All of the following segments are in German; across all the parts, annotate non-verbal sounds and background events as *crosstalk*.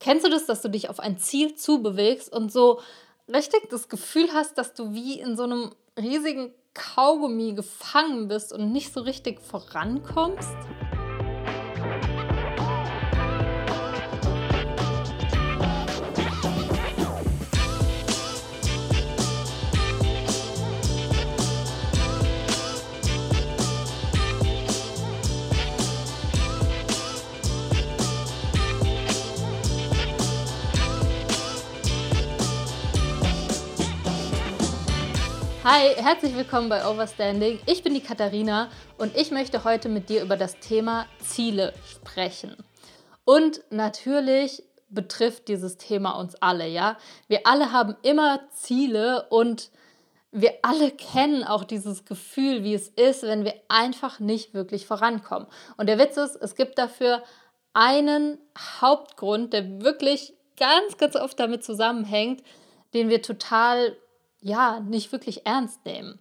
Kennst du das, dass du dich auf ein Ziel zubewegst und so richtig das Gefühl hast, dass du wie in so einem riesigen Kaugummi gefangen bist und nicht so richtig vorankommst? Hi, herzlich willkommen bei Overstanding. Ich bin die Katharina und ich möchte heute mit dir über das Thema Ziele sprechen. Und natürlich betrifft dieses Thema uns alle, ja? Wir alle haben immer Ziele und wir alle kennen auch dieses Gefühl, wie es ist, wenn wir einfach nicht wirklich vorankommen. Und der Witz ist, es gibt dafür einen Hauptgrund, der wirklich ganz, ganz oft damit zusammenhängt, den wir total ja, nicht wirklich ernst nehmen.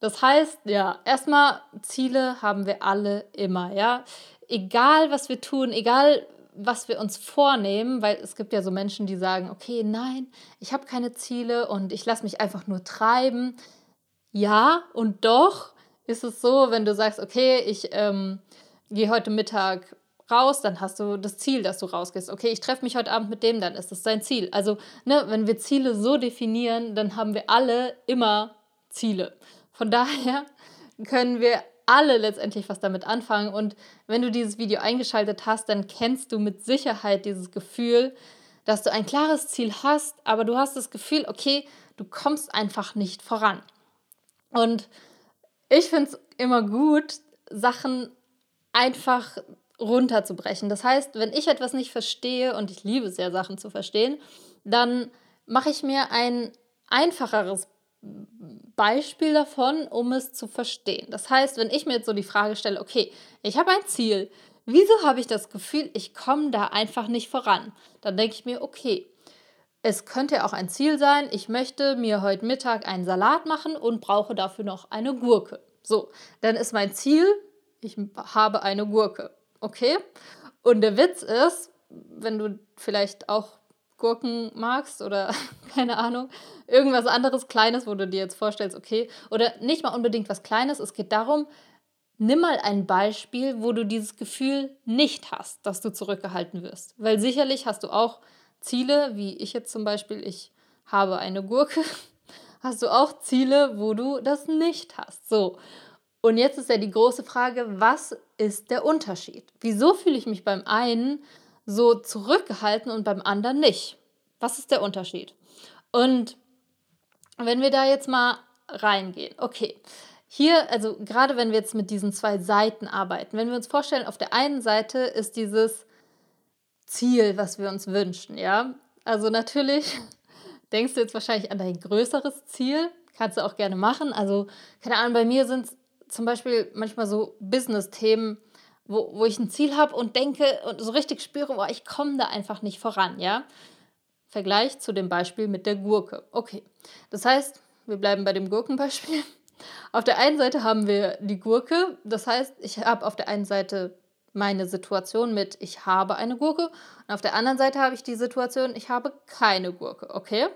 Das heißt, ja, erstmal Ziele haben wir alle immer, ja. Egal, was wir tun, egal, was wir uns vornehmen, weil es gibt ja so Menschen, die sagen, okay, nein, ich habe keine Ziele und ich lasse mich einfach nur treiben. Ja, und doch ist es so, wenn du sagst, okay, ich ähm, gehe heute Mittag raus, dann hast du das Ziel, dass du rausgehst. Okay, ich treffe mich heute Abend mit dem, dann ist das dein Ziel. Also, ne, wenn wir Ziele so definieren, dann haben wir alle immer Ziele. Von *laughs* daher können wir alle letztendlich was damit anfangen. Und wenn du dieses Video eingeschaltet hast, dann kennst du mit Sicherheit dieses Gefühl, dass du ein klares Ziel hast, aber du hast das Gefühl, okay, du kommst einfach nicht voran. Und ich finde es immer gut, Sachen einfach runterzubrechen. Das heißt, wenn ich etwas nicht verstehe, und ich liebe es ja, Sachen zu verstehen, dann mache ich mir ein einfacheres Beispiel davon, um es zu verstehen. Das heißt, wenn ich mir jetzt so die Frage stelle, okay, ich habe ein Ziel, wieso habe ich das Gefühl, ich komme da einfach nicht voran? Dann denke ich mir, okay, es könnte auch ein Ziel sein, ich möchte mir heute Mittag einen Salat machen und brauche dafür noch eine Gurke. So, dann ist mein Ziel, ich habe eine Gurke. Okay. Und der Witz ist, wenn du vielleicht auch Gurken magst oder *laughs* keine Ahnung, irgendwas anderes Kleines, wo du dir jetzt vorstellst, okay, oder nicht mal unbedingt was Kleines, es geht darum, nimm mal ein Beispiel, wo du dieses Gefühl nicht hast, dass du zurückgehalten wirst. Weil sicherlich hast du auch Ziele, wie ich jetzt zum Beispiel, ich habe eine Gurke, *laughs* hast du auch Ziele, wo du das nicht hast. So. Und jetzt ist ja die große Frage, was ist der Unterschied? Wieso fühle ich mich beim einen so zurückgehalten und beim anderen nicht? Was ist der Unterschied? Und wenn wir da jetzt mal reingehen, okay, hier, also gerade wenn wir jetzt mit diesen zwei Seiten arbeiten, wenn wir uns vorstellen, auf der einen Seite ist dieses Ziel, was wir uns wünschen, ja. Also natürlich *laughs* denkst du jetzt wahrscheinlich an dein größeres Ziel, kannst du auch gerne machen. Also, keine Ahnung, bei mir sind es zum Beispiel manchmal so Business-Themen, wo, wo ich ein Ziel habe und denke und so richtig spüre, oh, ich komme da einfach nicht voran, ja. Vergleich zu dem Beispiel mit der Gurke. Okay, das heißt, wir bleiben bei dem Gurkenbeispiel. *laughs* Auf der einen Seite haben wir die Gurke, das heißt, ich habe auf der einen Seite meine Situation mit, ich habe eine Gurke und auf der anderen Seite habe ich die Situation, ich habe keine Gurke, okay?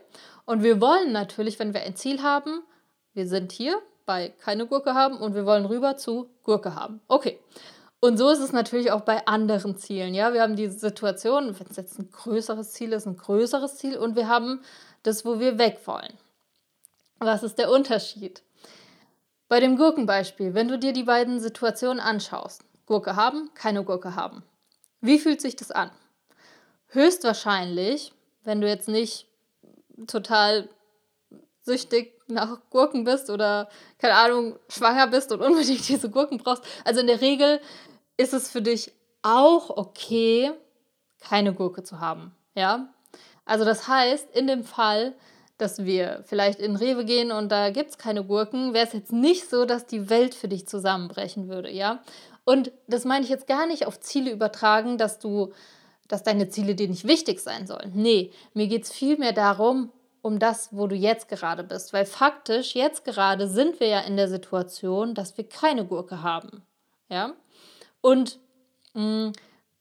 Und wir wollen natürlich, wenn wir ein Ziel haben, wir sind hier, bei keine Gurke haben und wir wollen rüber zu Gurke haben. Okay. Und so ist es natürlich auch bei anderen Zielen. Ja, wir haben die Situation, wenn es jetzt ein größeres Ziel ist, ein größeres Ziel und wir haben das, wo wir weg wollen. Was ist der Unterschied? Bei dem Gurkenbeispiel, wenn du dir die beiden Situationen anschaust, Gurke haben, keine Gurke haben. Wie fühlt sich das an? Höchstwahrscheinlich, wenn du jetzt nicht total süchtig nach Gurken bist oder, keine Ahnung, schwanger bist und *laughs* unbedingt diese Gurken brauchst. Also in der Regel ist es für dich auch okay, keine Gurke zu haben. Ja? Also das heißt, in dem Fall, dass wir vielleicht in Rewe gehen und da gibt es keine Gurken, wäre es jetzt nicht so, dass die Welt für dich zusammenbrechen würde, ja. Und das meine ich jetzt gar nicht auf Ziele übertragen, dass du, dass deine Ziele dir nicht wichtig sein sollen. Nee, mir geht es vielmehr darum, um das, wo du jetzt gerade bist. Weil faktisch, jetzt gerade sind wir ja in der Situation, dass wir keine Gurke haben. Ja? Und mh,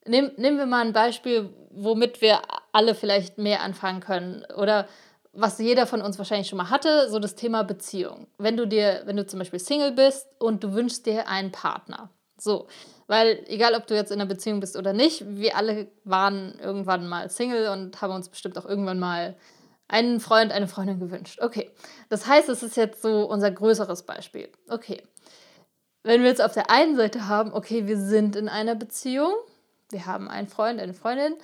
Nehm, nehmen wir mal ein Beispiel, womit wir alle vielleicht mehr anfangen können. Oder was jeder von uns wahrscheinlich schon mal hatte, so das Thema Beziehung. Wenn du dir, wenn du zum Beispiel Single bist und du wünschst dir einen Partner. So, weil egal ob du jetzt in einer Beziehung bist oder nicht, wir alle waren irgendwann mal Single und haben uns bestimmt auch irgendwann mal einen Freund, eine Freundin gewünscht. Okay, das heißt, es ist jetzt so unser größeres Beispiel. Okay, wenn wir jetzt auf der einen Seite haben, okay, wir sind in einer Beziehung, wir haben einen Freund, eine Freundin,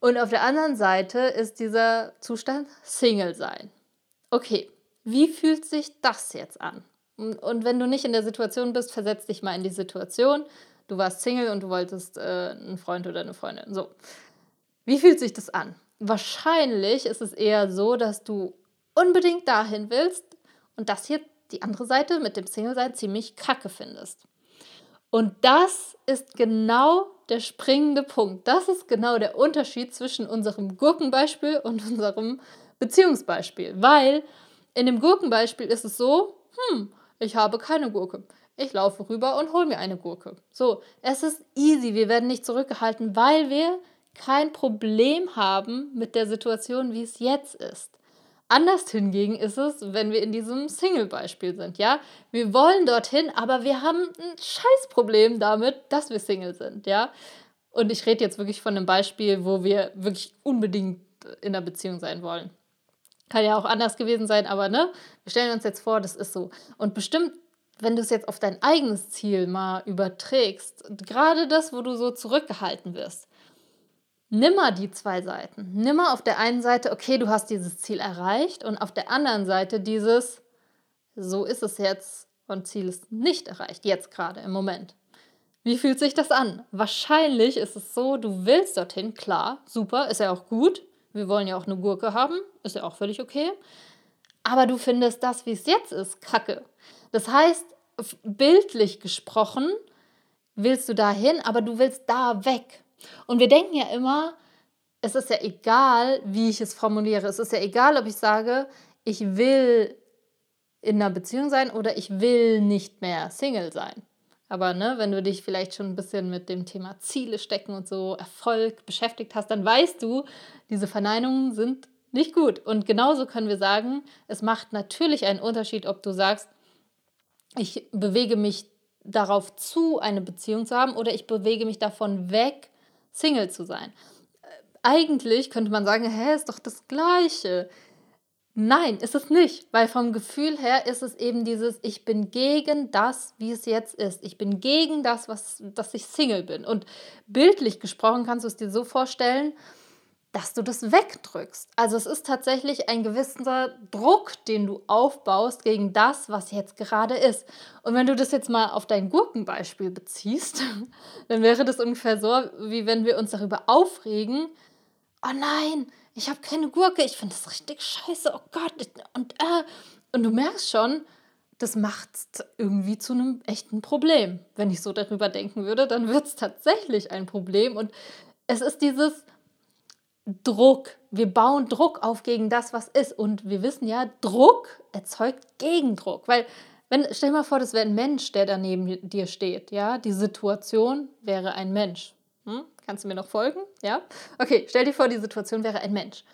und auf der anderen Seite ist dieser Zustand Single sein. Okay, wie fühlt sich das jetzt an? Und wenn du nicht in der Situation bist, versetz dich mal in die Situation. Du warst Single und du wolltest äh, einen Freund oder eine Freundin. So. Wie fühlt sich das an? Wahrscheinlich ist es eher so, dass du unbedingt dahin willst und das hier die andere Seite mit dem Single-Sein ziemlich kacke findest. Und das ist genau der springende Punkt. Das ist genau der Unterschied zwischen unserem Gurkenbeispiel und unserem Beziehungsbeispiel. Weil in dem Gurkenbeispiel ist es so, hm, ich habe keine Gurke. Ich laufe rüber und hole mir eine Gurke. So, es ist easy. Wir werden nicht zurückgehalten, weil wir kein Problem haben mit der Situation, wie es jetzt ist. Anders hingegen ist es, wenn wir in diesem Single-Beispiel sind, ja. Wir wollen dorthin, aber wir haben ein Scheißproblem damit, dass wir Single sind, ja. Und ich rede jetzt wirklich von einem Beispiel, wo wir wirklich unbedingt in einer Beziehung sein wollen. Kann ja auch anders gewesen sein, aber ne, wir stellen uns jetzt vor, das ist so. Und bestimmt, wenn du es jetzt auf dein eigenes Ziel mal überträgst, gerade das, wo du so zurückgehalten wirst, nimm mal die zwei Seiten. Nimm mal auf der einen Seite, okay, du hast dieses Ziel erreicht und auf der anderen Seite dieses, so ist es jetzt und Ziel ist nicht erreicht, jetzt gerade im Moment. Wie fühlt sich das an? Wahrscheinlich ist es so, du willst dorthin, klar, super, ist ja auch gut. Wir wollen ja auch eine Gurke haben, ist ja auch völlig okay. Aber du findest das, wie es jetzt ist, kacke. Das heißt, bildlich gesprochen, willst du dahin, aber du willst da weg. Und wir denken ja immer, es ist ja egal, wie ich es formuliere. Es ist ja egal, ob ich sage, ich will in einer Beziehung sein oder ich will nicht mehr Single sein. Aber ne, wenn du dich vielleicht schon ein bisschen mit dem Thema Ziele stecken und so Erfolg beschäftigt hast, dann weißt du, diese Verneinungen sind nicht gut. Und genauso können wir sagen, es macht natürlich einen Unterschied, ob du sagst, ich bewege mich darauf zu, eine Beziehung zu haben oder ich bewege mich davon weg, Single zu sein. Eigentlich könnte man sagen, hä, ist doch das Gleiche. Nein, ist es nicht, weil vom Gefühl her ist es eben dieses, ich bin gegen das, wie es jetzt ist. Ich bin gegen das, was, dass ich Single bin. Und bildlich gesprochen kannst du es dir so vorstellen, dass du das wegdrückst. Also es ist tatsächlich ein gewisser Druck, den du aufbaust gegen das, was jetzt gerade ist. Und wenn du das jetzt mal auf dein Gurkenbeispiel beziehst, *laughs* dann wäre das ungefähr so, wie wenn wir uns darüber aufregen, oh nein, ich habe keine Gurke, ich finde das richtig scheiße, oh Gott. Und, äh, und du merkst schon, das macht es irgendwie zu einem echten Problem. Wenn ich so darüber denken würde, dann wird es tatsächlich ein Problem. Und es ist dieses, Druck. Wir bauen Druck auf gegen das, was ist. Und wir wissen ja, Druck erzeugt Gegendruck. Weil, wenn, stell dir mal vor, das wäre ein Mensch, der daneben dir steht. Ja, die Situation wäre ein Mensch. Hm? Kannst du mir noch folgen? Ja? Okay, stell dir vor, die Situation wäre ein Mensch.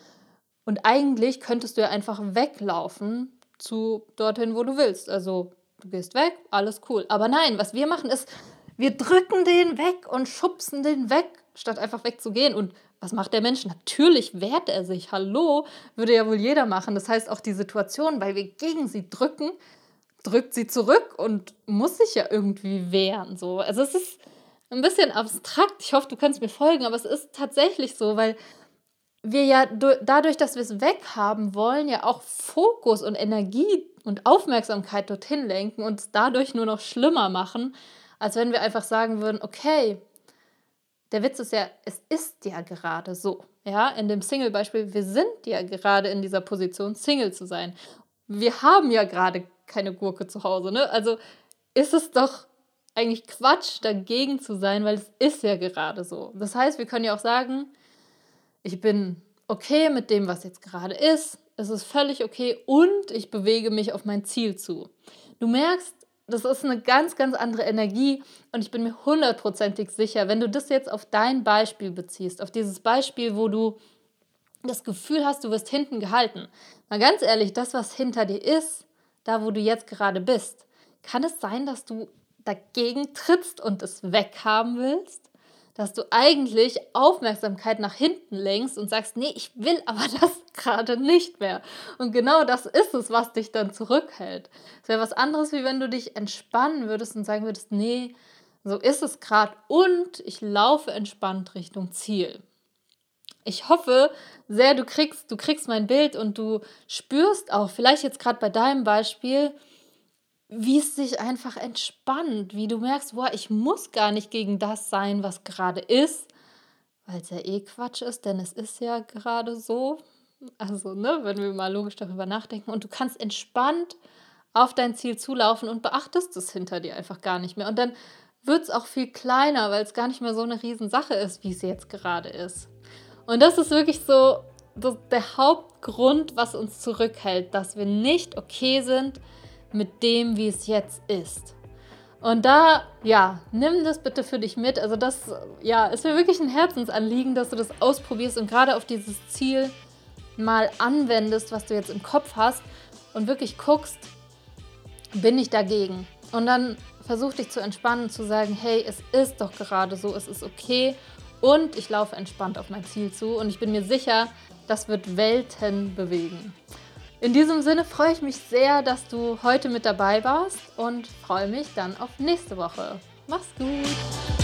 Und eigentlich könntest du ja einfach weglaufen zu dorthin, wo du willst. Also, du gehst weg, alles cool. Aber nein, was wir machen ist, wir drücken den weg und schubsen den weg, statt einfach wegzugehen. Und was macht der Mensch? Natürlich wehrt er sich. Hallo, würde ja wohl jeder machen. Das heißt, auch die Situation, weil wir gegen sie drücken, drückt sie zurück und muss sich ja irgendwie wehren. So. Also es ist ein bisschen abstrakt. Ich hoffe, du kannst mir folgen, aber es ist tatsächlich so, weil wir ja dadurch, dass wir es weghaben wollen, ja auch Fokus und Energie und Aufmerksamkeit dorthin lenken und es dadurch nur noch schlimmer machen, als wenn wir einfach sagen würden, okay, der Witz ist ja, es ist ja gerade so. Ja, in dem Single-Beispiel, wir sind ja gerade in dieser Position, Single zu sein. Wir haben ja gerade keine Gurke zu Hause, ne? Also ist es doch eigentlich Quatsch, dagegen zu sein, weil es ist ja gerade so. Das heißt, wir können ja auch sagen, ich bin okay mit dem, was jetzt gerade ist. Es ist völlig okay und ich bewege mich auf mein Ziel zu. Du merkst, das ist eine ganz, ganz andere Energie und ich bin mir hundertprozentig sicher, wenn du das jetzt auf dein Beispiel beziehst, auf dieses Beispiel, wo du das Gefühl hast, du wirst hinten gehalten. Mal ganz ehrlich, das, was hinter dir ist, da, wo du jetzt gerade bist, kann es sein, dass du dagegen trittst und es weghaben willst? Dass du eigentlich Aufmerksamkeit nach hinten lenkst und sagst, nee, ich will aber *laughs* das gerade nicht mehr. Und genau das ist es, was dich dann zurückhält. Es wäre was anderes, wie wenn du dich entspannen würdest und sagen würdest, nee, so ist es gerade und ich laufe entspannt Richtung Ziel. Ich hoffe sehr, du kriegst, du kriegst mein Bild und du spürst auch, vielleicht jetzt gerade bei deinem Beispiel, wie es sich einfach entspannt, wie du merkst, boah, ich muss gar nicht gegen das sein, was gerade ist, weil es ja eh Quatsch ist, denn es ist ja gerade so. Also, ne, wenn wir mal logisch darüber nachdenken und du kannst entspannt auf dein Ziel zulaufen und beachtest es hinter dir einfach gar nicht mehr. Und dann wird es auch viel kleiner, weil es gar nicht mehr so eine Riesensache ist, wie es jetzt gerade ist. Und das ist wirklich so das, der Hauptgrund, was uns zurückhält, dass wir nicht okay sind mit dem, wie es jetzt ist. Und da, ja, nimm das bitte für dich mit. Also das, ja, ist mir wirklich ein Herzensanliegen, dass du das ausprobierst und gerade auf dieses Ziel mal anwendest, was du jetzt im Kopf hast und wirklich guckst, bin ich dagegen? Und dann versuch dich zu entspannen, zu sagen, hey, es ist doch gerade so, es ist okay und ich laufe entspannt auf mein Ziel zu und ich bin mir sicher, das wird Welten bewegen. In diesem Sinne freue ich mich sehr, dass du heute mit dabei warst und freue mich dann auf nächste Woche. Mach's gut!